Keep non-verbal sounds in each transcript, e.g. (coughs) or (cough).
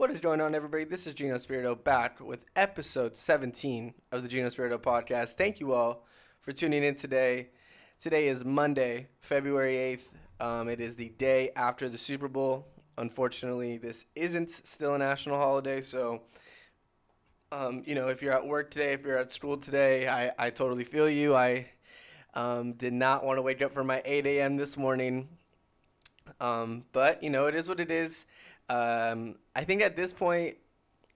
What is going on, everybody? This is Gino Spirito back with episode 17 of the Gino Spirito podcast. Thank you all for tuning in today. Today is Monday, February 8th. Um, it is the day after the Super Bowl. Unfortunately, this isn't still a national holiday, so um, you know, if you're at work today, if you're at school today, I, I totally feel you. I um, did not want to wake up for my 8 a.m. this morning. Um, but, you know, it is what it is. Um, I think at this point,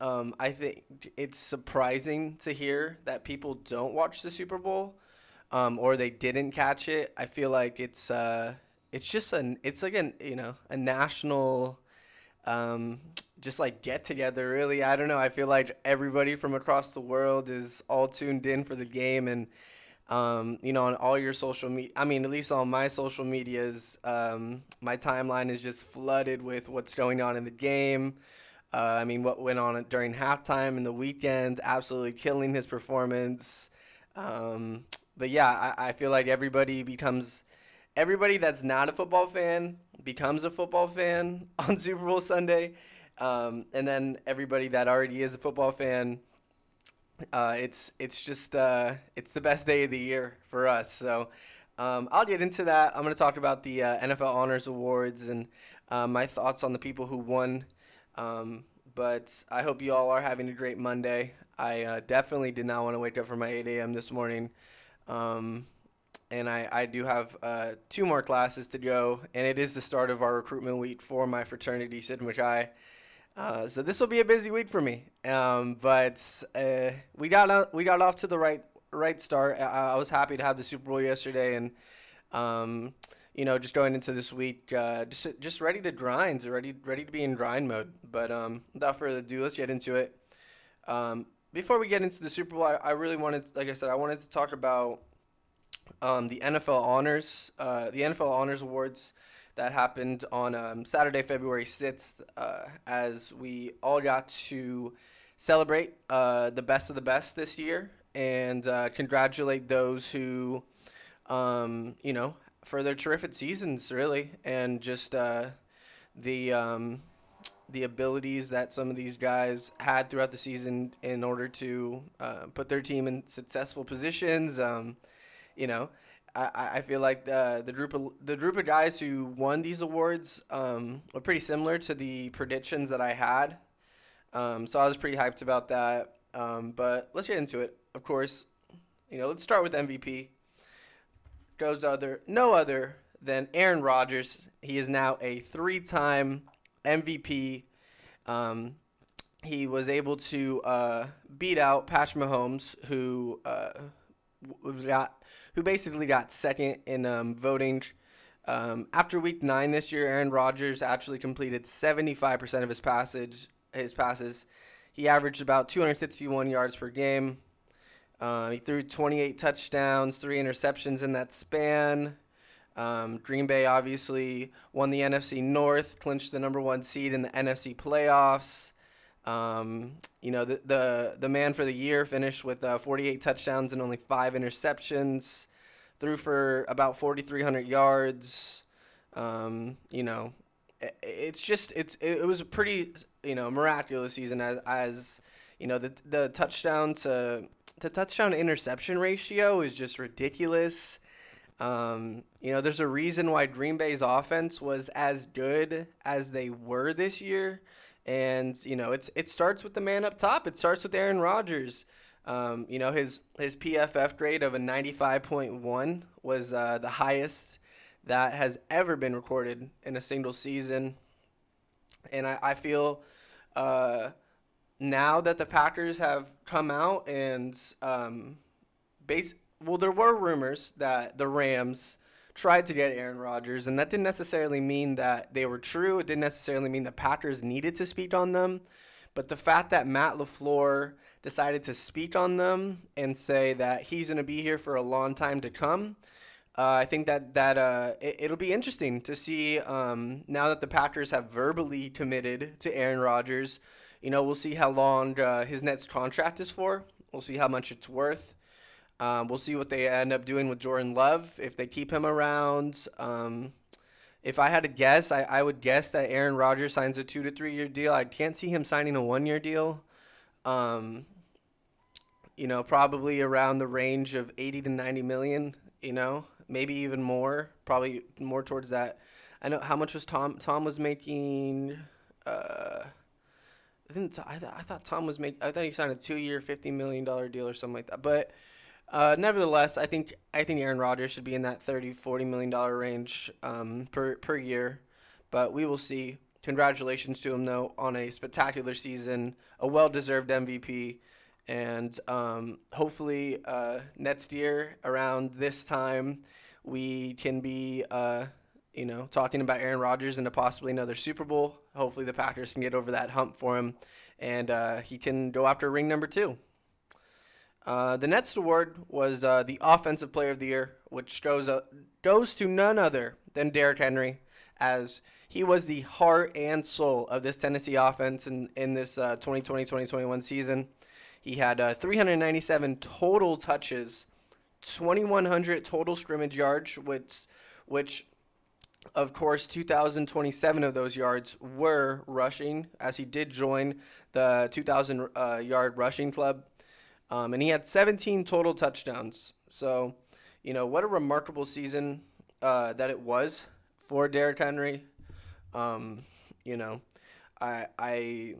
um, I think it's surprising to hear that people don't watch the Super Bowl um, or they didn't catch it. I feel like it's uh, it's just an it's like an you know a national um, just like get together. Really, I don't know. I feel like everybody from across the world is all tuned in for the game and um, you know, on all your social media. I mean, at least on my social medias, um, my timeline is just flooded with what's going on in the game. Uh, I mean, what went on during halftime and the Weeknd, absolutely killing his performance. Um, but yeah, I, I feel like everybody becomes, everybody that's not a football fan becomes a football fan (laughs) on Super Bowl Sunday. Um, and then everybody that already is a football fan uh, it's it's just uh, it's the best day of the year for us. So um, I'll get into that. I'm going to talk about the uh, NFL Honors Awards and uh, my thoughts on the people who won. Um, but I hope you all are having a great Monday. I uh, definitely did not want to wake up for my 8 a.m. this morning. Um, and I, I do have uh, two more classes to go, and it is the start of our recruitment week for my fraternity, Sigma Chi. Uh, so this will be a busy week for me. Um, but uh, we got uh, we got off to the right right start. I, I, was happy to have the Super Bowl yesterday, and um, you know, just going into this week, uh, just just ready to grind, ready ready to be in grind mode. But um, without further ado, let's get into it. Um, before we get into the Super Bowl, I, I, really wanted, like I said, I wanted to talk about um, the NFL honors, uh, the NFL honors awards that happened on um, Saturday, February 6th, uh, as we all got to celebrate uh, the best of the best this year and uh, congratulate those who, um, you know, for their terrific seasons, really, and just uh, the. Um, the abilities that some of these guys had throughout the season in order to uh, put their team in successful positions. Um, you know, I, I feel like the the group of the group of guys who won these awards um, were pretty similar to the predictions that I had. Um, so I was pretty hyped about that. Um, but let's get into it. Of course, you know, let's start with MVP. Goes other no other than Aaron Rodgers. He is now a three-time MVP. Um, he was able to uh, beat out Patrick Mahomes, who uh, got who basically got second in um, voting. Um, after week nine this year, Aaron Rodgers actually completed 75% of his passage his passes. He averaged about 261 yards per game. Uh, he threw 28 touchdowns, three interceptions in that span. Um, Green Bay obviously won the NFC North, clinched the number one seed in the NFC playoffs. Um, you know, the, the, the man for the year finished with uh, 48 touchdowns and only five interceptions, threw for about 4,300 yards. Um, you know, it, it's just, it's, it was a pretty, you know, miraculous season as, as you know, the, the touchdown to, the touchdown interception ratio is just ridiculous. Um, you know, there's a reason why Green Bay's offense was as good as they were this year. And you know, it's it starts with the man up top. It starts with Aaron Rodgers. Um, you know, his his PFF grade of a 95.1 was uh, the highest that has ever been recorded in a single season. And I, I feel uh, now that the Packers have come out and um, base well, there were rumors that the Rams tried to get Aaron Rodgers, and that didn't necessarily mean that they were true. It didn't necessarily mean the Packers needed to speak on them. But the fact that Matt LaFleur decided to speak on them and say that he's going to be here for a long time to come, uh, I think that that uh, it, will be interesting to see um, now that the Packers have verbally committed to Aaron Rodgers. You know, we'll see how long uh, his next contract is for. We'll see how much it's worth. Um, we'll see what they end up doing with Jordan Love if they keep him around. Um, if I had to guess, I, I would guess that Aaron Rodgers signs a two to three year deal. I can't see him signing a one year deal. Um, you know, probably around the range of 80 to 90 million, you know, maybe even more, probably more towards that. I know how much was Tom Tom was making uh I think I, th- I thought Tom was making I thought he signed a 2-year 50 million dollar deal or something like that. But uh, nevertheless, I think I think Aaron Rodgers should be in that 30 40 million dollar range um, per per year, but we will see. Congratulations to him though on a spectacular season, a well-deserved MVP and um, hopefully uh, next year around this time we can be uh, you know talking about Aaron Rodgers into possibly another Super Bowl. Hopefully the Packers can get over that hump for him, and uh, he can go after ring number two. Uh, the next award was uh, the Offensive Player of the Year, which goes uh, goes to none other than Derrick Henry, as he was the heart and soul of this Tennessee offense in, in this 2020-2021 uh, season. He had uh, 397 total touches, 2,100 total scrimmage yards, which, which of course, 2,027 of those yards were rushing, as he did join the 2,000 uh, yard rushing club. Um, and he had 17 total touchdowns. So, you know, what a remarkable season uh, that it was for Derrick Henry. Um, you know, I, I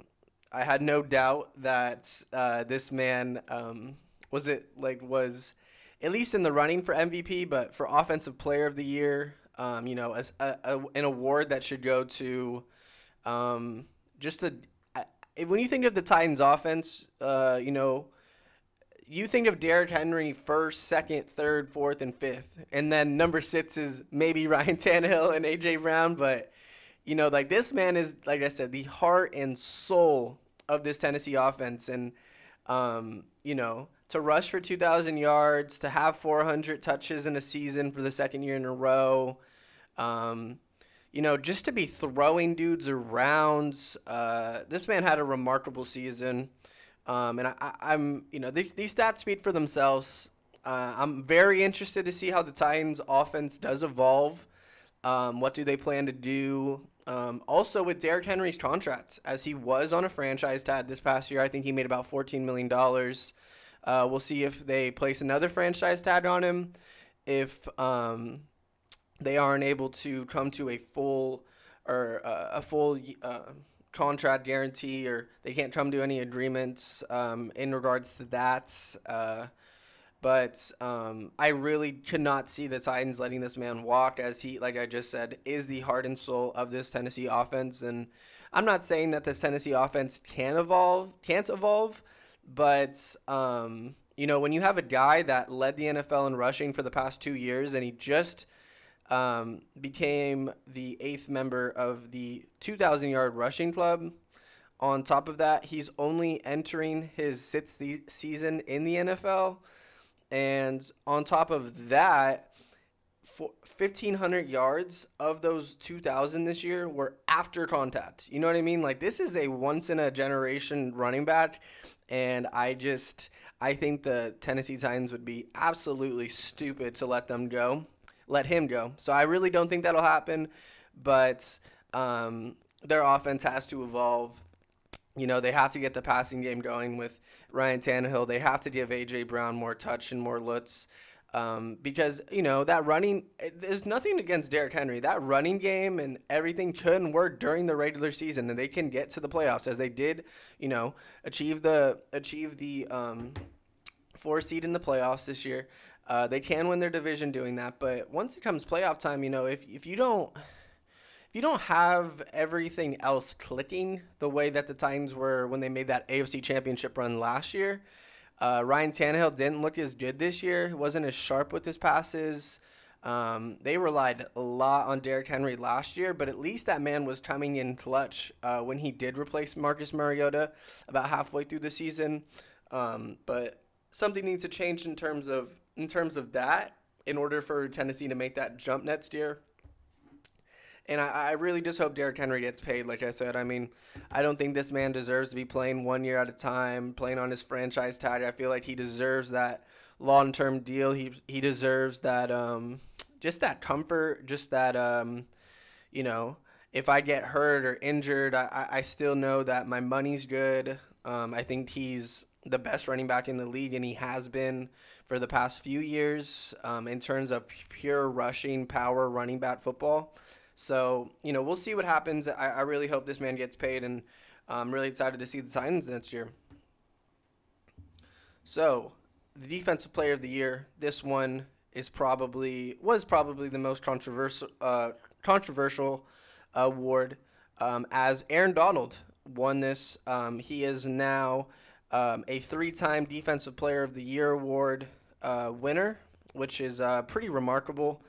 I had no doubt that uh, this man um, was it like was at least in the running for MVP, but for Offensive Player of the Year, um, you know, as a, a, an award that should go to um, just a. When you think of the Titans' offense, uh, you know, you think of Derrick Henry first, second, third, fourth, and fifth, and then number six is maybe (laughs) Ryan Tannehill and AJ Brown, but you know, like this man is, like I said, the heart and soul of this Tennessee offense. And, um, you know, to rush for 2,000 yards, to have 400 touches in a season for the second year in a row, um, you know, just to be throwing dudes around. Uh, this man had a remarkable season. Um, and I, am you know, these, these stats speak for themselves. Uh, I'm very interested to see how the Titans' offense does evolve. Um, what do they plan to do? Um, also, with Derrick Henry's contract, as he was on a franchise tag this past year, I think he made about $14 million. Uh, we'll see if they place another franchise tag on him. If um, they aren't able to come to a full or uh, a full uh, contract guarantee, or they can't come to any agreements um, in regards to that. Uh, but um, I really could not see the Titans letting this man walk, as he, like I just said, is the heart and soul of this Tennessee offense. And I'm not saying that this Tennessee offense can evolve, can't evolve, but um, you know, when you have a guy that led the NFL in rushing for the past two years, and he just um, became the eighth member of the 2,000 yard rushing club. On top of that, he's only entering his sixth season in the NFL. And on top of that, for 1500 yards of those 2000 this year were after contact. You know what I mean? Like this is a once in a generation running back and I just I think the Tennessee Titans would be absolutely stupid to let them go. Let him go. So I really don't think that'll happen, but um, their offense has to evolve you know, they have to get the passing game going with Ryan Tannehill. They have to give A.J. Brown more touch and more looks. Um, because, you know, that running, there's nothing against Derrick Henry. That running game and everything couldn't work during the regular season, and they can get to the playoffs as they did, you know, achieve the, achieve the, um, four seed in the playoffs this year. Uh, they can win their division doing that, but once it comes playoff time, you know, if, if you don't, if you don't have everything else clicking the way that the Titans were when they made that AFC Championship run last year, uh, Ryan Tannehill didn't look as good this year. He wasn't as sharp with his passes. Um, they relied a lot on Derrick Henry last year, but at least that man was coming in clutch uh, when he did replace Marcus Mariota about halfway through the season. Um, but something needs to change in terms of in terms of that in order for Tennessee to make that jump next year. And I, I really just hope Derrick Henry gets paid. Like I said, I mean, I don't think this man deserves to be playing one year at a time, playing on his franchise tag. I feel like he deserves that long term deal. He he deserves that um, just that comfort, just that um, you know, if I get hurt or injured, I, I still know that my money's good. Um, I think he's the best running back in the league, and he has been for the past few years um, in terms of pure rushing power running back football. So, you know, we'll see what happens. I, I really hope this man gets paid, and I'm really excited to see the Titans next year. So, the defensive player of the year, this one is probably was probably the most controversial uh, controversial award um, as Aaron Donald won this. Um, he is now um, a three-time Defensive Player of the Year award uh, winner, which is uh, pretty remarkable.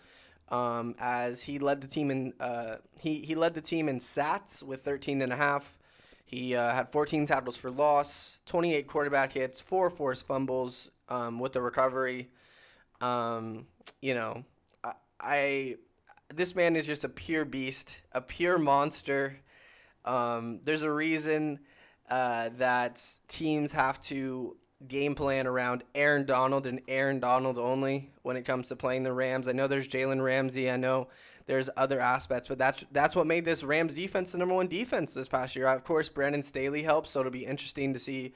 Um, as he led the team in uh, he he led the team in sacks with 13 and a half. He uh, had 14 tackles for loss, 28 quarterback hits, four forced fumbles um, with the recovery. Um, you know, I, I, this man is just a pure beast, a pure monster. Um, there's a reason uh, that teams have to game plan around Aaron Donald and Aaron Donald only when it comes to playing the Rams. I know there's Jalen Ramsey. I know there's other aspects, but that's that's what made this Rams defense the number one defense this past year. Of course, Brandon Staley helps, so it'll be interesting to see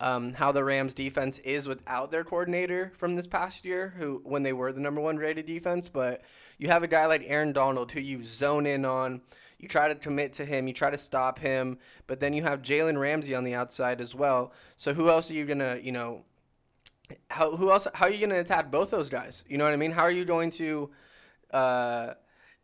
um, how the Rams defense is without their coordinator from this past year, who when they were the number one rated defense. But you have a guy like Aaron Donald who you zone in on. You try to commit to him, you try to stop him, but then you have Jalen Ramsey on the outside as well. So who else are you gonna, you know, how who else? How are you gonna attack both those guys? You know what I mean? How are you going to, uh,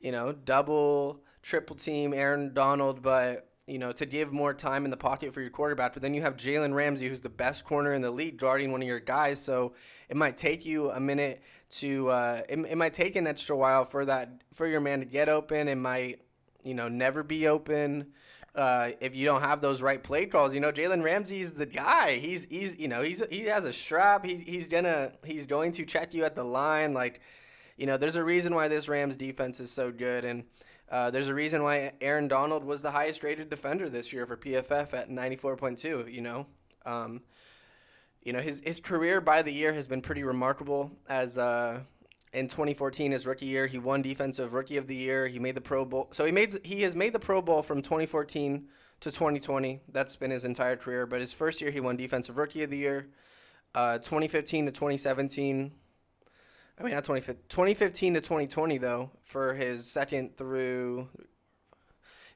you know, double, triple team Aaron Donald, but you know, to give more time in the pocket for your quarterback. But then you have Jalen Ramsey, who's the best corner in the league, guarding one of your guys. So it might take you a minute to. Uh, it, it might take an extra while for that for your man to get open. It might, you know, never be open. Uh, if you don't have those right play calls, you know Jalen Ramsey's the guy. He's he's you know he's he has a strap. He's he's gonna he's going to check you at the line. Like, you know, there's a reason why this Rams defense is so good and. Uh, there's a reason why Aaron Donald was the highest rated defender this year for PFF at 94.2. You know, um, you know his his career by the year has been pretty remarkable. As uh, in 2014, his rookie year, he won Defensive Rookie of the Year. He made the Pro Bowl. So he made he has made the Pro Bowl from 2014 to 2020. That's been his entire career. But his first year, he won Defensive Rookie of the Year. Uh, 2015 to 2017, I mean, not 2015 to 2020 though for his second through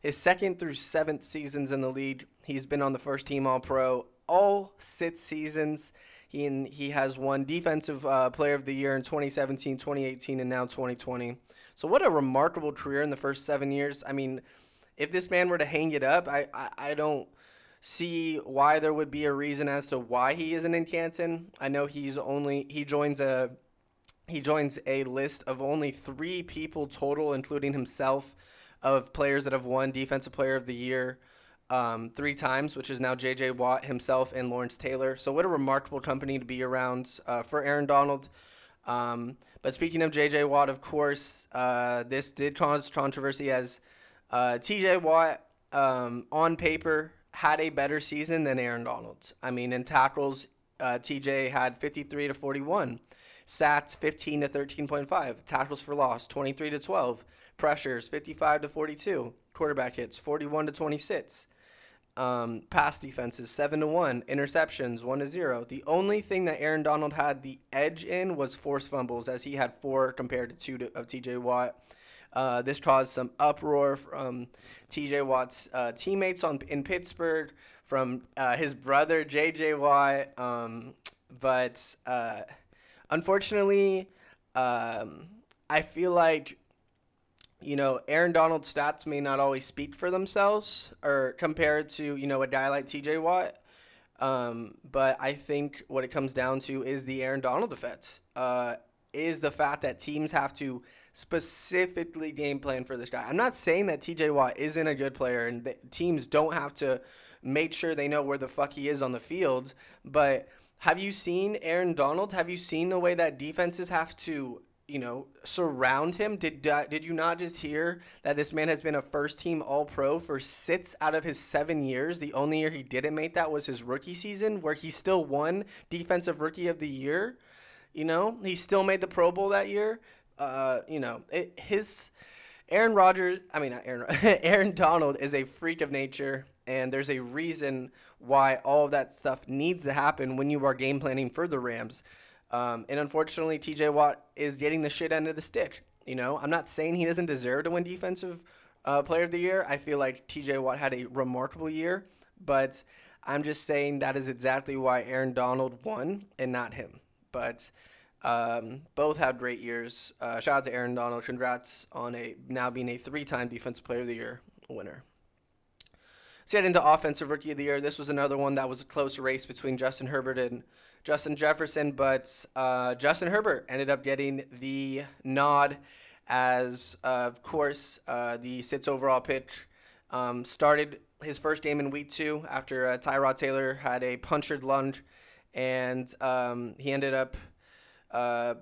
his second through seventh seasons in the league. He's been on the first team All Pro all six seasons. He he has won Defensive uh, Player of the Year in 2017, 2018, and now 2020. So what a remarkable career in the first seven years. I mean, if this man were to hang it up, I, I, I don't see why there would be a reason as to why he isn't in Canton. I know he's only he joins a he joins a list of only three people total, including himself, of players that have won Defensive Player of the Year um, three times, which is now J.J. Watt himself and Lawrence Taylor. So, what a remarkable company to be around uh, for Aaron Donald. Um, but speaking of J.J. Watt, of course, uh, this did cause controversy as uh, T.J. Watt, um, on paper, had a better season than Aaron Donald. I mean, in tackles, uh, T.J. had 53 to 41. Sacks 15 to 13.5. Tackles for loss 23 to 12. Pressures 55 to 42. Quarterback hits 41 to 26. Um, pass defenses 7 to 1. Interceptions 1 to 0. The only thing that Aaron Donald had the edge in was forced fumbles, as he had four compared to two to, of TJ Watt. Uh, this caused some uproar from TJ Watt's uh, teammates on in Pittsburgh, from uh, his brother JJ Watt. Um, but uh, unfortunately, um, I feel like you know Aaron Donald's stats may not always speak for themselves, or compared to you know a guy like T.J. Watt. Um, but I think what it comes down to is the Aaron Donald effect. Uh, is the fact that teams have to specifically game plan for this guy. I'm not saying that TJ Watt isn't a good player and teams don't have to make sure they know where the fuck he is on the field, but have you seen Aaron Donald? Have you seen the way that defenses have to, you know, surround him? Did uh, did you not just hear that this man has been a first team All Pro for six out of his seven years? The only year he didn't make that was his rookie season, where he still won Defensive Rookie of the Year. You know, he still made the Pro Bowl that year. Uh, you know, it, his Aaron Rodgers, I mean, not Aaron, (laughs) Aaron Donald is a freak of nature, and there's a reason why all of that stuff needs to happen when you are game planning for the Rams. Um, and unfortunately, TJ Watt is getting the shit end of the stick. You know, I'm not saying he doesn't deserve to win Defensive uh, Player of the Year. I feel like TJ Watt had a remarkable year, but I'm just saying that is exactly why Aaron Donald won and not him. But um, both had great years. Uh, shout out to Aaron Donald. Congrats on a now being a three-time Defensive Player of the Year winner. Let's into Offensive Rookie of the Year. This was another one that was a close race between Justin Herbert and Justin Jefferson, but uh, Justin Herbert ended up getting the nod as, uh, of course, uh, the six overall pick um, started his first game in week two after uh, Tyrod Taylor had a punctured lung, and um, he ended up uh,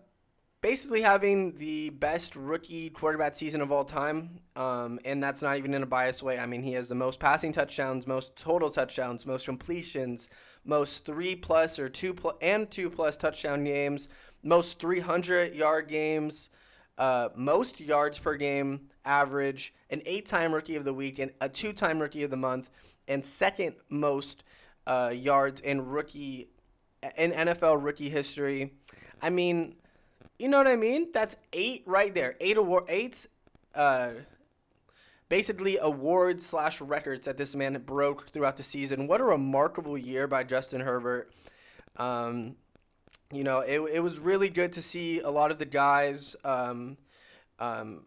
basically having the best rookie quarterback season of all time. Um, and that's not even in a biased way. I mean, he has the most passing touchdowns, most total touchdowns, most completions, most three plus or two plus and two plus touchdown games, most 300 yard games, uh, most yards per game average, an eight time rookie of the week, and a two time rookie of the month, and second most uh, yards in rookie in NFL rookie history. I mean, you know what I mean? That's eight right there. Eight award, eight, uh, basically awards slash records that this man broke throughout the season. What a remarkable year by Justin Herbert. Um, you know, it, it was really good to see a lot of the guys um, um,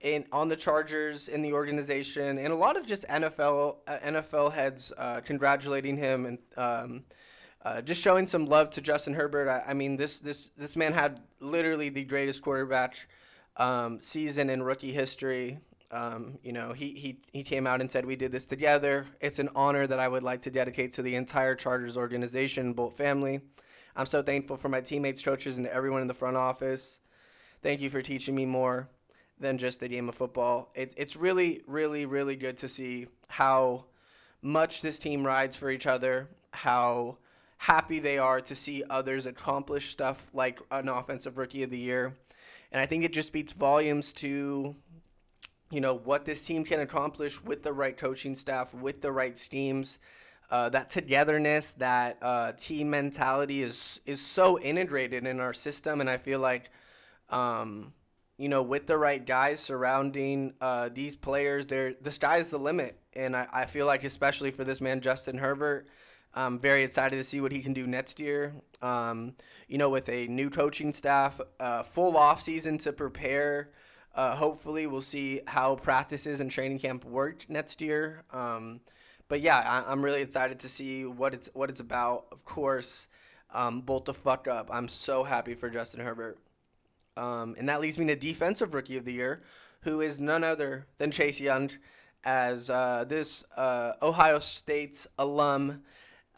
in on the Chargers in the organization, and a lot of just NFL uh, NFL heads uh, congratulating him and um, uh, just showing some love to Justin Herbert. I, I, mean, this this this man had literally the greatest quarterback um, season in rookie history. Um, you know, he, he he came out and said, "We did this together. It's an honor that I would like to dedicate to the entire Chargers organization, Bolt family. I'm so thankful for my teammates, coaches, and everyone in the front office. Thank you for teaching me more than just the game of football. It, it's really, really, really good to see how much this team rides for each other, how happy they are to see others accomplish stuff like an offensive rookie of the year. And I think it just speaks volumes to you know what this team can accomplish with the right coaching staff, with the right schemes. Uh, that togetherness, that uh, team mentality is is so integrated in our system, and I feel like, um, you know, with the right guys surrounding uh, these players, there the sky's the limit, and I, I feel like especially for this man Justin Herbert, I'm very excited to see what he can do next year. Um, you know, with a new coaching staff, uh, full off season to prepare. Uh, hopefully, we'll see how practices and training camp work next year. Um, but yeah, I, am really excited to see what it's what it's about. Of course, um, bolt the fuck up. I'm so happy for Justin Herbert. Um, and that leads me to defensive rookie of the year, who is none other than Chase Young, as uh, this uh, Ohio State's alum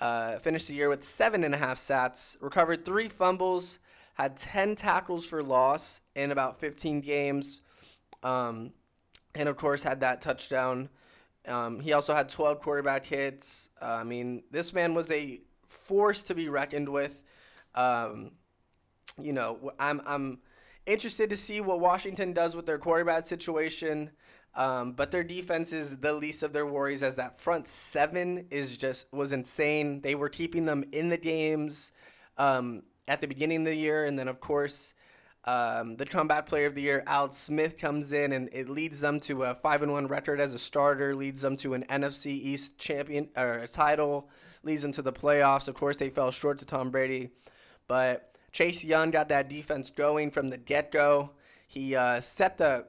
uh, finished the year with seven and a half sacks, recovered three fumbles, had 10 tackles for loss in about 15 games, um, and of course had that touchdown. Um, he also had 12 quarterback hits. Uh, I mean, this man was a force to be reckoned with. Um, you know, I'm I'm interested to see what Washington does with their quarterback situation. Um, but their defense is the least of their worries as that front seven is just was insane. They were keeping them in the games um, at the beginning of the year, and then of course um, the comeback player of the year, Alex Smith, comes in and it leads them to a five and one record as a starter, leads them to an NFC East champion or title, leads them to the playoffs. Of course, they fell short to Tom Brady, but Chase Young got that defense going from the get go. He uh, set the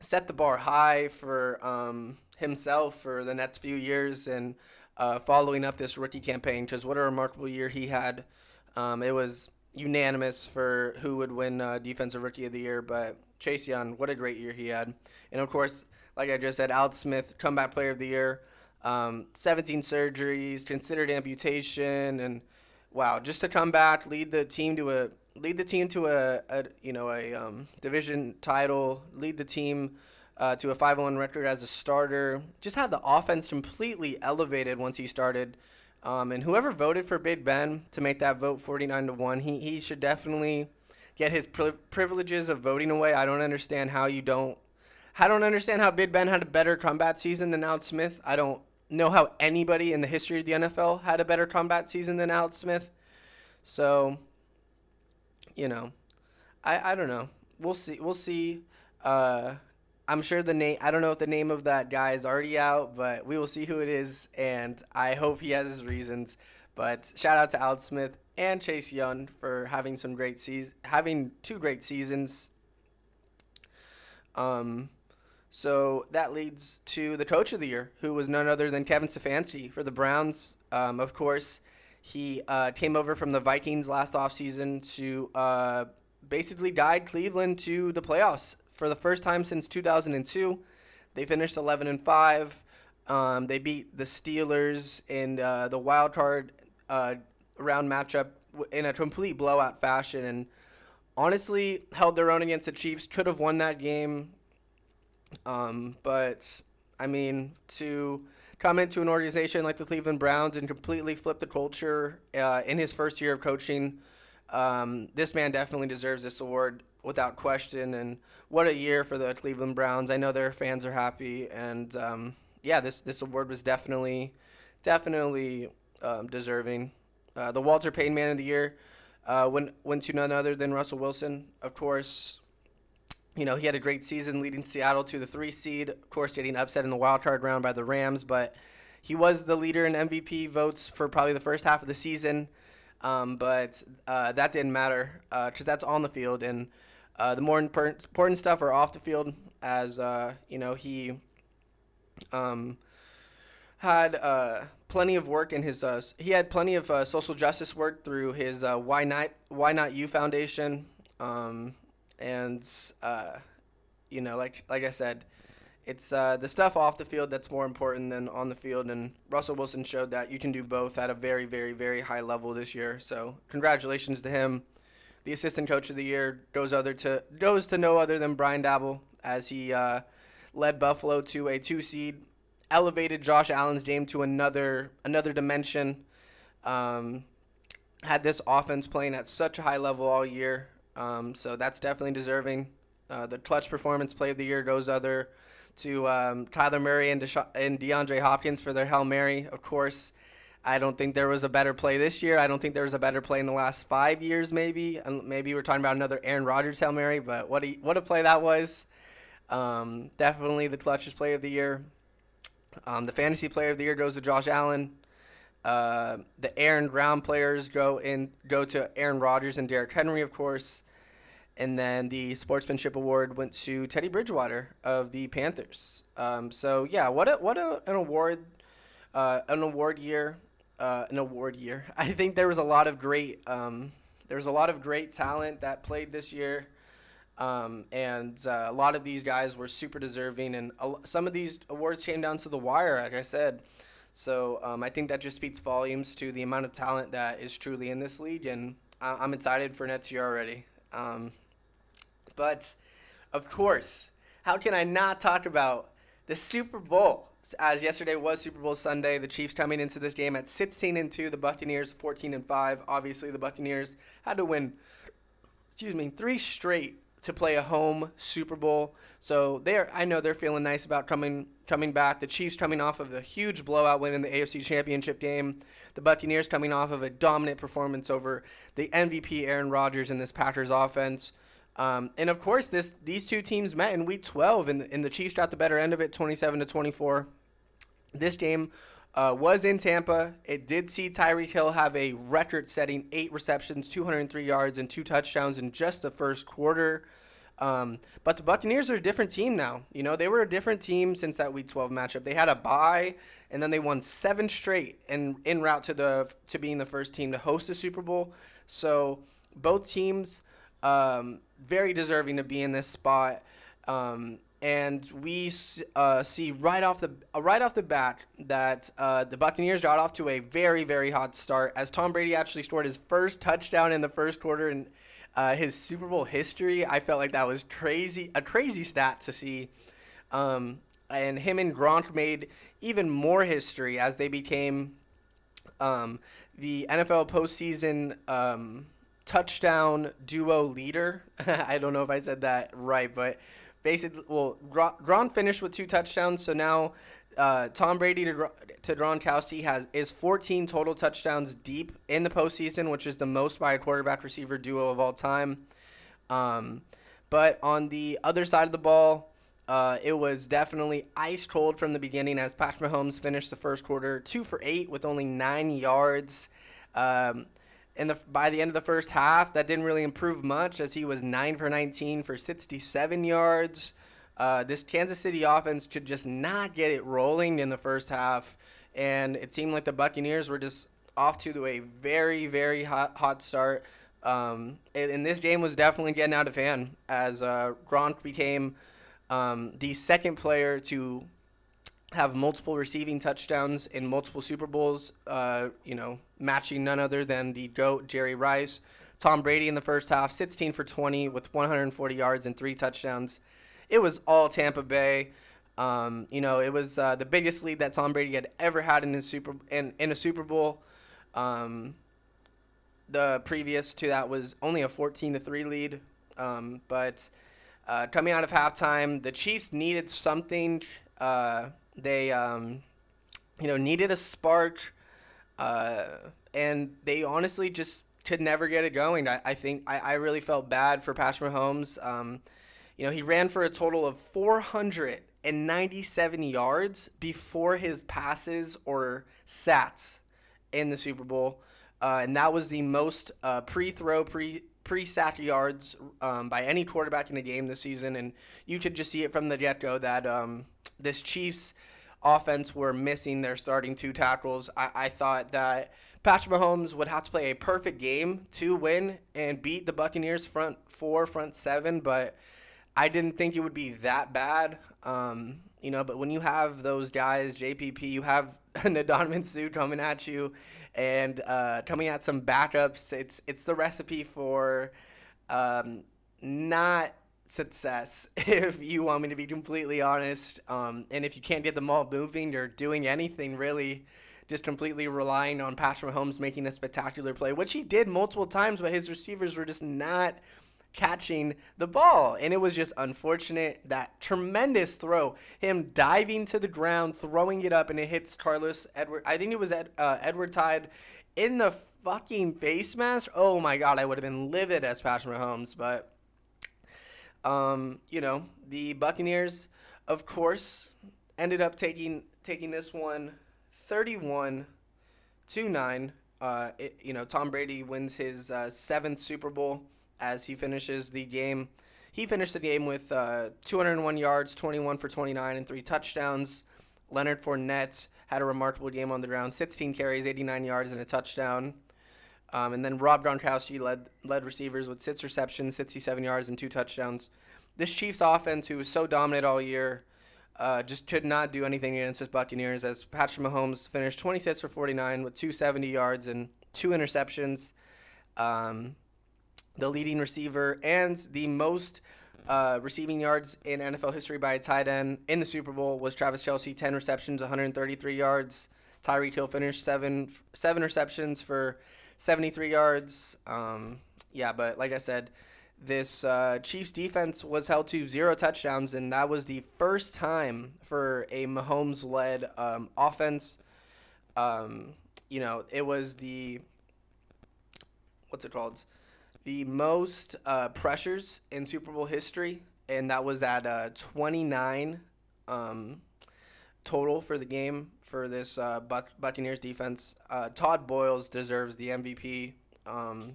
set the bar high for um, himself for the next few years and uh, following up this rookie campaign because what a remarkable year he had. Um, it was unanimous for who would win uh, Defensive Rookie of the Year, but Chase Young, what a great year he had. And of course, like I just said, Alex Smith, Comeback Player of the Year, um, 17 surgeries, considered amputation, and wow, just to come back, lead the team to a lead the team to a, a you know a um, division title, lead the team uh, to a 5-1 record as a starter. Just had the offense completely elevated once he started. Um, and whoever voted for Big Ben to make that vote 49 to 1, he, he should definitely get his pri- privileges of voting away. I don't understand how you don't I don't understand how Big Ben had a better combat season than Al Smith. I don't know how anybody in the history of the NFL had a better combat season than Al Smith. So, you know, I, I don't know. We'll see. We'll see. Uh, I'm sure the name. I don't know if the name of that guy is already out, but we will see who it is, and I hope he has his reasons. But shout out to Alex Smith and Chase Young for having some great seasons, having two great seasons. Um, so that leads to the coach of the year, who was none other than Kevin Stefanski for the Browns. Um, of course, he uh, came over from the Vikings last offseason to uh, basically guide Cleveland to the playoffs for the first time since 2002. They finished 11 and 5. Um, they beat the Steelers in uh, the wild card uh, round matchup in a complete blowout fashion and honestly held their own against the Chiefs. Could have won that game. Um, but I mean, to come into an organization like the Cleveland Browns and completely flip the culture uh, in his first year of coaching, um, this man definitely deserves this award without question. And what a year for the Cleveland Browns! I know their fans are happy, and um, yeah, this this award was definitely definitely um, deserving. Uh, the Walter Payton Man of the Year uh, went went to none other than Russell Wilson, of course you know, he had a great season leading Seattle to the three seed, of course, getting upset in the wild card round by the Rams, but he was the leader in MVP votes for probably the first half of the season. Um, but uh, that didn't matter because uh, that's on the field, and uh, the more important stuff are off the field. As uh, you know, he um, had uh, plenty of work in his. Uh, he had plenty of social justice work through his Why Not Why Not You Foundation. Um, and uh, you know, like like I said, it's uh, the stuff off the field that's more important than on the field. And Russell Wilson showed that you can do both at a very, very, very high level this year. So congratulations to him. The assistant coach of the year goes other to goes to no other than Brian Daboll as he uh, led Buffalo to a two seed, elevated Josh Allen's game to another another dimension. Um, had this offense playing at such a high level all year. Um, so that's definitely deserving. Uh, the clutch performance play of the year goes other to um, Kyler Murray and, Desha- and DeAndre Hopkins for their Hail Mary. Of course, I don't think there was a better play this year. I don't think there was a better play in the last five years, maybe. And maybe we're talking about another Aaron Rodgers Hail Mary, but what a, what a play that was. Um, definitely the clutchest play of the year. Um, the fantasy player of the year goes to Josh Allen. Uh, the Air and Ground players go in go to Aaron Rodgers and Derrick Henry, of course. And then the sportsmanship award went to Teddy Bridgewater of the Panthers. Um, so yeah, what a what a, an award, uh, an award year, uh, an award year. (laughs) I think there was a lot of great um, there was a lot of great talent that played this year. Um, and uh, a lot of these guys were super deserving, and some of these awards came down to the wire, like I said. So um, I think that just speaks volumes to the amount of talent that is truly in this league, and I- am excited for next year already. Um, but of course, how can I not talk about the Super Bowl? As yesterday was Super Bowl Sunday, the Chiefs coming into this game at 16 and 2, the Buccaneers 14 and 5. Obviously, the Buccaneers had to win excuse me, three straight to play a home Super Bowl. So they are I know they're feeling nice about coming coming back. The Chiefs coming off of the huge blowout win in the AFC Championship game. The Buccaneers coming off of a dominant performance over the MVP Aaron Rodgers in this Packers offense. Um, and of course, this these two teams met in Week 12, and, and the Chiefs got the better end of it, 27 to 24. This game uh, was in Tampa. It did see Tyreek Hill have a record-setting eight receptions, 203 yards, and two touchdowns in just the first quarter. Um, but the Buccaneers are a different team now. You know, they were a different team since that Week 12 matchup. They had a bye, and then they won seven straight and en route to the to being the first team to host a Super Bowl. So both teams um, very deserving to be in this spot. Um, and we uh, see right off the uh, right off the bat that uh, the Buccaneers got off to a very very hot start as Tom Brady actually scored his first touchdown in the first quarter in uh, his Super Bowl history. I felt like that was crazy a crazy stat to see. Um, and him and Gronk made even more history as they became um, the NFL postseason um, touchdown duo leader. (laughs) I don't know if I said that right, but basically, well, Gronk finished with two touchdowns, so now uh, Tom Brady to, to Gronkowski has is 14 total touchdowns deep in the postseason, which is the most by a quarterback receiver duo of all time. Um, but on the other side of the ball, uh, it was definitely ice cold from the beginning as Patrick Mahomes finished the first quarter two for eight with only nine yards. Um, and the by the end of the first half, that didn't really improve much as he was nine for 19 for 67 yards. Uh, this Kansas City offense could just not get it rolling in the first half, and it seemed like the Buccaneers were just off to a very, very hot, hot start. Um, and, and, this game was definitely getting out of hand as uh, Gronk became um, the second player to have multiple receiving touchdowns in multiple Super Bowls. Uh, you know, matching none other than the goat Jerry Rice. Tom Brady in the first half, 16 for 20 with 140 yards and three touchdowns it was all Tampa Bay. Um, you know, it was uh, the biggest lead that Tom Brady had ever had in his super in, in a Super Bowl. Um, the previous to that was only a 14 to three lead. Um, but uh, coming out of halftime, the Chiefs needed something. Uh, they, um, you know, needed a spark, uh, and they honestly just could never get it going. I, I think I, I really felt bad for Patrick Mahomes. Um, you know, he ran for a total of 497 yards before his passes or sacks in the Super Bowl. Uh, and that was the most uh, pre-throw, pre pre-sack yards um, by any quarterback in the game this season. And you could just see it from the get-go that um, this Chiefs offense were missing their starting two tackles. I, I thought that Patrick Mahomes would have to play a perfect game to win and beat the Buccaneers front four, front seven, but – I didn't think it would be that bad. Um, you know, but when you have those guys, JPP, you have (laughs) Ndamukong Suh coming at you and uh, coming at some backups. It's it's the recipe for um, not success, (laughs) if you want me to be completely honest. Um, and if you can't get the ball moving or doing anything really, just completely relying on Patrick Mahomes making a spectacular play, which he did multiple times, but his receivers were just not – catching the ball. And it was just unfortunate that tremendous throw, him diving to the ground, throwing it up, and it hits Carlos Edward. I think it was Ed, uh, Edward Tide in the fucking face mask. Oh my god, I would have been livid as Patrick Mahomes. But, um, you know, the Buccaneers, of course, ended up taking taking this one 31 to 9. Uh, it, you know, Tom Brady wins his uh, seventh Super Bowl as he finishes the game. He finished the game with uh, 201 yards, 21 for 29, and three touchdowns. Leonard Fournette had a remarkable game on the ground 16 carries, 89 yards, and a touchdown. Um, and then Rob Gronkowski led, led receivers with six receptions, 67 yards, and two touchdowns. This Chiefs offense, who was so dominant all year, uh, just could not do anything against the Buccaneers as Patrick Mahomes finished 26 for 49 with 270 yards and two interceptions. Um, the leading receiver, and the most uh, receiving yards in NFL history by a tight end in the Super Bowl was Travis Kelce, 10 receptions, 133 yards. Tyreek Hill finished seven seven receptions for 73 yards. Um, yeah, but like I said, this uh, Chiefs defense was held to zero touchdowns, and that was the first time for a Mahomes-led um, offense. Um, you know, it was the what's it called? The most uh, pressures in Super Bowl history, and that was at uh, 29 um, total for the game for this uh, Buc- Buccaneers defense. Uh, Todd Bowles deserves the MVP. Um,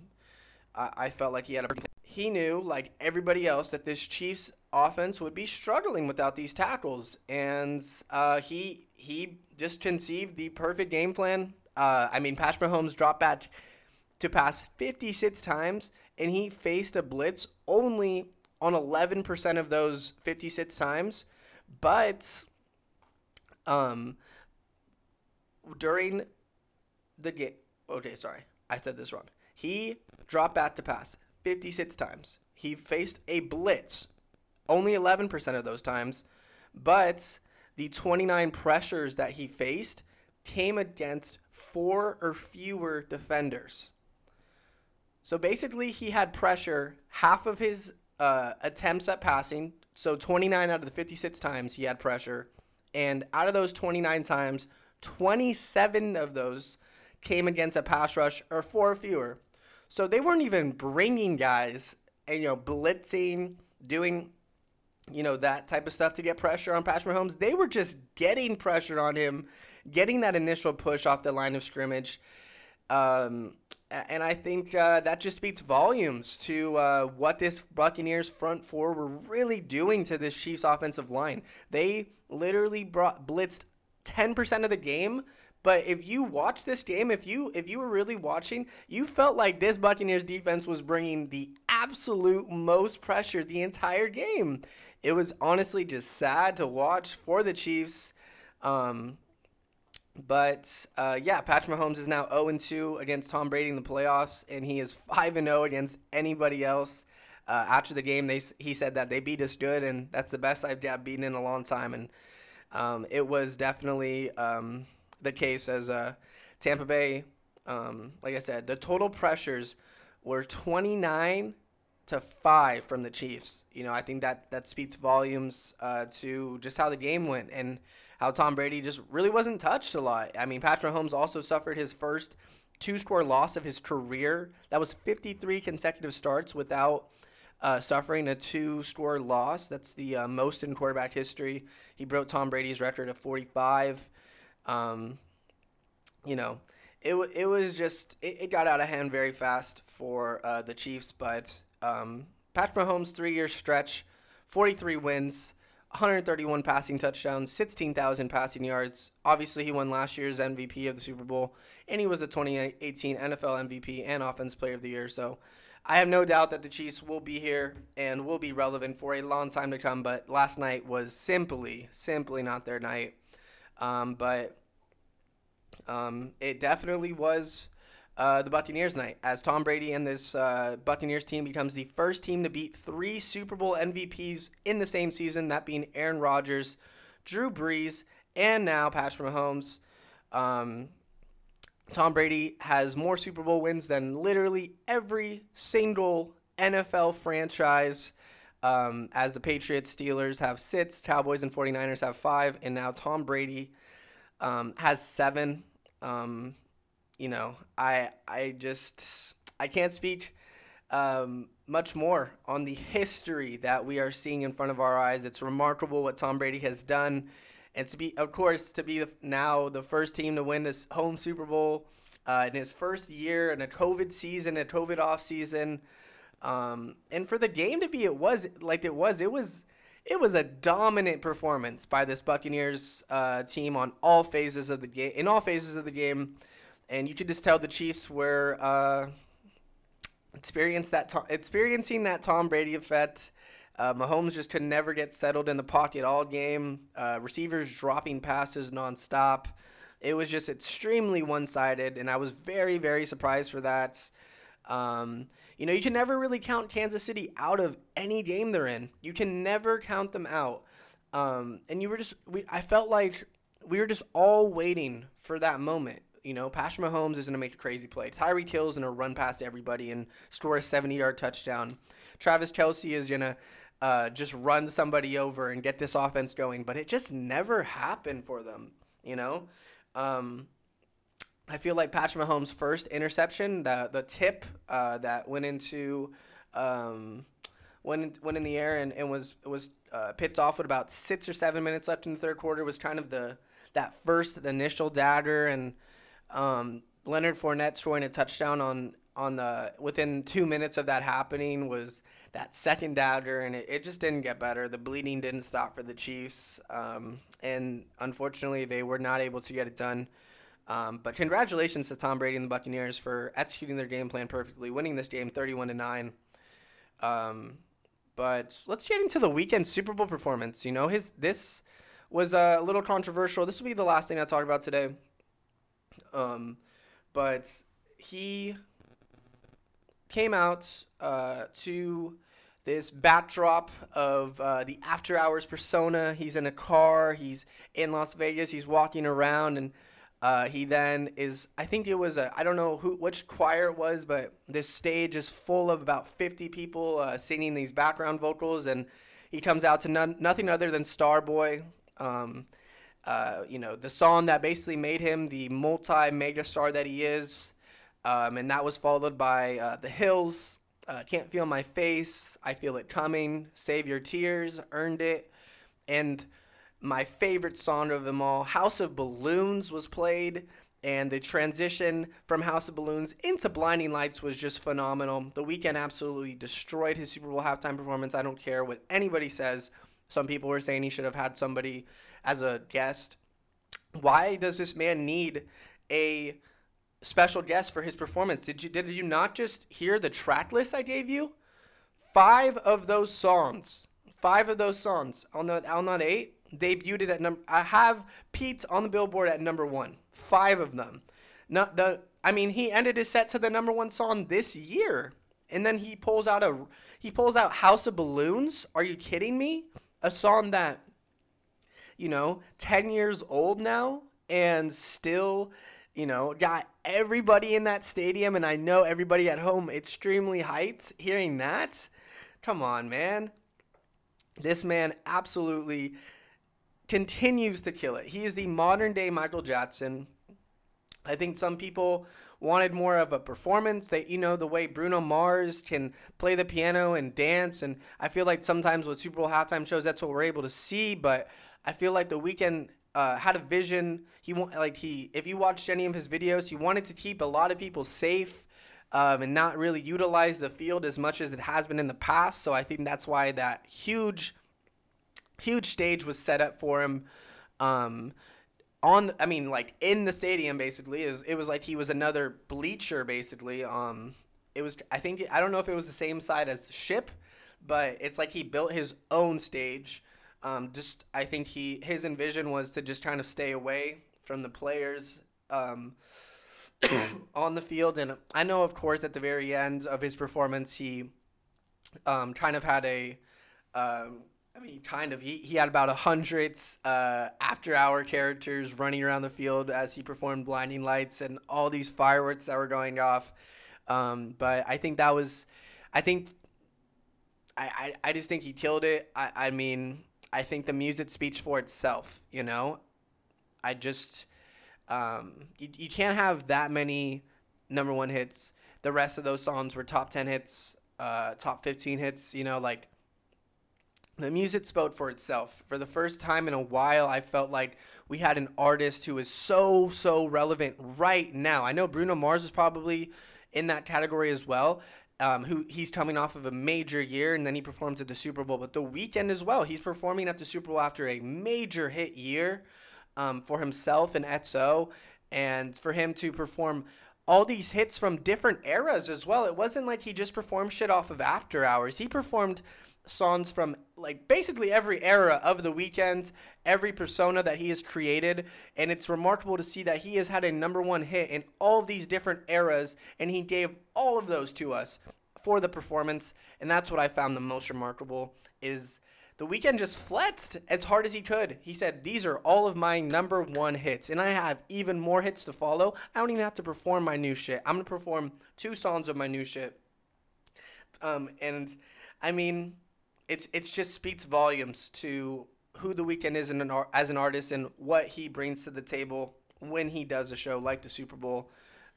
I-, I felt like he had a. He knew, like everybody else, that this Chiefs offense would be struggling without these tackles, and uh, he he just conceived the perfect game plan. Uh, I mean, Patrick Mahomes dropped back to pass 56 times, and he faced a blitz only on 11% of those 56 times. But um, during the game, okay, sorry, I said this wrong. He dropped back to pass 56 times. He faced a blitz only 11% of those times, but the 29 pressures that he faced came against four or fewer defenders. So basically, he had pressure half of his uh, attempts at passing. So 29 out of the 56 times he had pressure. And out of those 29 times, 27 of those came against a pass rush or four or fewer. So they weren't even bringing guys and, you know, blitzing, doing, you know, that type of stuff to get pressure on Patrick Mahomes. They were just getting pressure on him, getting that initial push off the line of scrimmage. Um, and I think uh, that just speaks volumes to uh, what this Buccaneers front four were really doing to this Chiefs offensive line. They literally brought blitzed 10% of the game. But if you watch this game, if you if you were really watching, you felt like this Buccaneers defense was bringing the absolute most pressure the entire game. It was honestly just sad to watch for the Chiefs. Um, but uh, yeah, Patrick Mahomes is now 0 2 against Tom Brady in the playoffs, and he is 5 0 against anybody else. Uh, after the game, they he said that they beat us good, and that's the best I've got beaten in a long time. And um, it was definitely um, the case as uh, Tampa Bay. Um, like I said, the total pressures were 29 to five from the Chiefs. You know, I think that that speaks volumes uh, to just how the game went and how Tom Brady just really wasn't touched a lot. I mean, Patrick Mahomes also suffered his first two score loss of his career. That was 53 consecutive starts without uh, suffering a two score loss. That's the uh, most in quarterback history. He broke Tom Brady's record of 45. Um, you know, it, it was just, it, it got out of hand very fast for uh, the Chiefs, but um, Patrick Mahomes' three year stretch, 43 wins. 131 passing touchdowns, 16,000 passing yards. Obviously, he won last year's MVP of the Super Bowl, and he was the 2018 NFL MVP and Offense Player of the Year. So I have no doubt that the Chiefs will be here and will be relevant for a long time to come. But last night was simply, simply not their night. Um, but um, it definitely was uh, the Buccaneers night as Tom Brady and this uh, Buccaneers team becomes the first team to beat three Super Bowl MVPs in the same season, that being Aaron Rodgers, Drew Brees, and now Patrick Mahomes. Um, Tom Brady has more Super Bowl wins than literally every single NFL franchise. Um, as the Patriots, Steelers have six, Cowboys and 49ers have five, and now Tom Brady um, has seven. Um, you know, I I just I can't speak um, much more on the history that we are seeing in front of our eyes. It's remarkable what Tom Brady has done, and to be, of course, to be now the first team to win this home Super Bowl uh, in his first year in a COVID season, a COVID off season, um, and for the game to be it was like it was, it was. It was a dominant performance by this Buccaneers uh, team on all phases of the game. In all phases of the game, and you could just tell the Chiefs were uh, experience that to- experiencing that Tom Brady effect. Uh, Mahomes just could never get settled in the pocket all game. Uh, receivers dropping passes nonstop. It was just extremely one sided, and I was very, very surprised for that. Um, you know, you can never really count Kansas City out of any game they're in. You can never count them out. Um, and you were just, we, I felt like we were just all waiting for that moment. You know, Patrick Mahomes is going to make a crazy play. Tyreek Hill is going to run past everybody and score a 70 yard touchdown. Travis Kelce is going to uh, just run somebody over and get this offense going. But it just never happened for them, you know? Um, I feel like Patrick Mahomes' first interception, the, the tip uh, that went into. Um, went went in the air and, and was was uh, picked off with about six or seven minutes left in the third quarter was kind of the that first initial dagger and um, Leonard Fournette scoring a touchdown on on the within two minutes of that happening was that second dagger, and it, it just didn't get better. The bleeding didn't stop for the Chiefs, um, and unfortunately, they were not able to get it done. Um, but congratulations to Tom Brady and the Buccaneers for executing their game plan perfectly, winning this game thirty-one to nine. Um, but let's get into the Weeknd Super Bowl performance. You know, his this was a little controversial. This will be the last thing I talk about today. Um, but he came out uh, to this backdrop of uh, the after hours persona. He's in a car. He's in Las Vegas. He's walking around, and Uh, he then is, I think it was a, I don't know who, which choir it was, but this stage is full of about 50 people uh, singing these background vocals, and he comes out to none, nothing other than Starboy. Um, uh, you know, the song that basically made him the multi mega star that he is. Um, and that was followed by uh, The Hills, uh, Can't Feel My Face, I Feel It Coming, Save Your Tears, Earned It, and my favorite song of them all, House of Balloons, was played. And the transition from House of Balloons into Blinding Lights was just phenomenal. The Weeknd absolutely destroyed his Super Bowl halftime performance. I don't care what anybody says. Some people were saying he should have had somebody as a guest. Why does this man need a special guest for his performance? Did you did you not just hear the track list I gave you? Five of those songs, five of those songs on the on that eight debuted at number. I have Pete on the Billboard at number one. Five of them. Not the. I mean, he ended his set to the number one song this year, and then he pulls out a he pulls out House of Balloons. Are you kidding me? A song that, you know, ten years old now and still, you know, got everybody in that stadium, and I know everybody at home extremely hyped hearing that. Come on, man. This man absolutely continues to kill it. He is the modern day Michael Jackson. I think some people wanted more of a performance that you know the way Bruno Mars can play the piano and dance and I feel like sometimes with Super Bowl halftime shows that's what we're able to see but I feel like the Weeknd uh, had a vision he like he if you watched any of his videos he wanted to keep a lot of people safe um, and not really utilize the field as much as it has been in the past so I think that's why that huge huge stage was set up for him. Um, on, I mean, like in the stadium, basically, was, it was like he was another bleacher, basically. Um, it was, I think, I don't know if it was the same side as the ship, but it's like he built his own stage. Um, just, I think he, his envision was to just kind of stay away from the players. Um, (coughs) on the field. And I know, of course, at the very end of his performance, he um, kind of had a um, I mean, kind of. He, he had about a hundred uh, after hour characters running around the field as he performed blinding lights and all these fireworks that were going off. Um, but I think that was, I think, I, I, I just think he killed it. I, I mean, I think the music speaks for itself, you know? I just, um, you, you can't have that many number one hits. The rest of those songs were top 10 hits, uh, top 15 hits, you know, like the music spoke for itself. For the first time in a while, I felt like we had an artist who is so, so relevant right now. I know Bruno Mars is probably in that category as well. Um, who he's coming off of a major year and then he performs at the Super Bowl. But the Weeknd as well, he's performing at the Super Bowl after a major hit year um, for himself and XO, and for him to perform all these hits from different eras as well. It wasn't like he just performed shit off of After Hours. He performed songs from like basically every era of the Weeknd, every persona that he has created, and it's remarkable to see that he has had a number one hit in all of these different eras, and he gave all of those to us for the performance, and that's what I found the most remarkable is the Weeknd just flexed as hard as he could. He said, These are all of my number one hits, and I have even more hits to follow. I don't even have to perform my new shit. I'm gonna perform two songs of my new shit. Um, and I mean, it's it's just speaks volumes to who the Weeknd is an, as an artist and what he brings to the table when he does a show like the Super Bowl.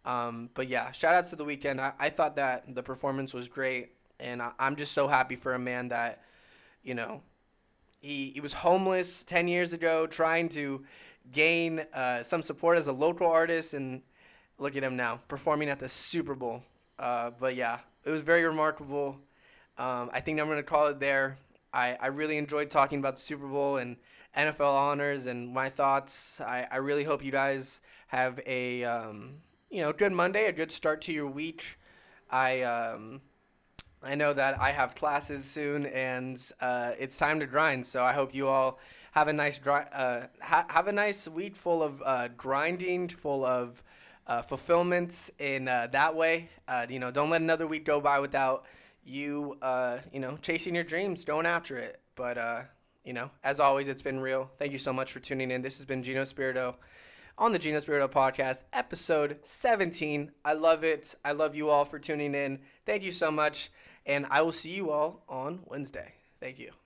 Um, but yeah, shout out to the Weeknd. I, I thought that the performance was great, and I, I'm just so happy for a man that, you know, he he was homeless ten years ago, trying to gain uh, some support as a local artist, and look at him now performing at the Super Bowl. Uh, but yeah, it was very remarkable. Um, I think I'm going to call it there. I, I really enjoyed talking about the Super Bowl and NFL honors and my thoughts. I, I really hope you guys have a um, you know good Monday, a good start to your week. I um, I know that I have classes soon and uh, it's time to grind. So I hope you all have a nice gri- uh, ha- have a nice week full of uh, grinding, full of uh, fulfillments in uh, that way. Uh, you know, don't let another week go by without you, uh, you know, chasing your dreams, going after it. But, uh, you know, as always, it's been real. Thank you so much for tuning in. This has been Gino Spirito on the Gino Spirito podcast, episode 17. I love it. I love you all for tuning in. Thank you so much. And I will see you all on Wednesday. Thank you.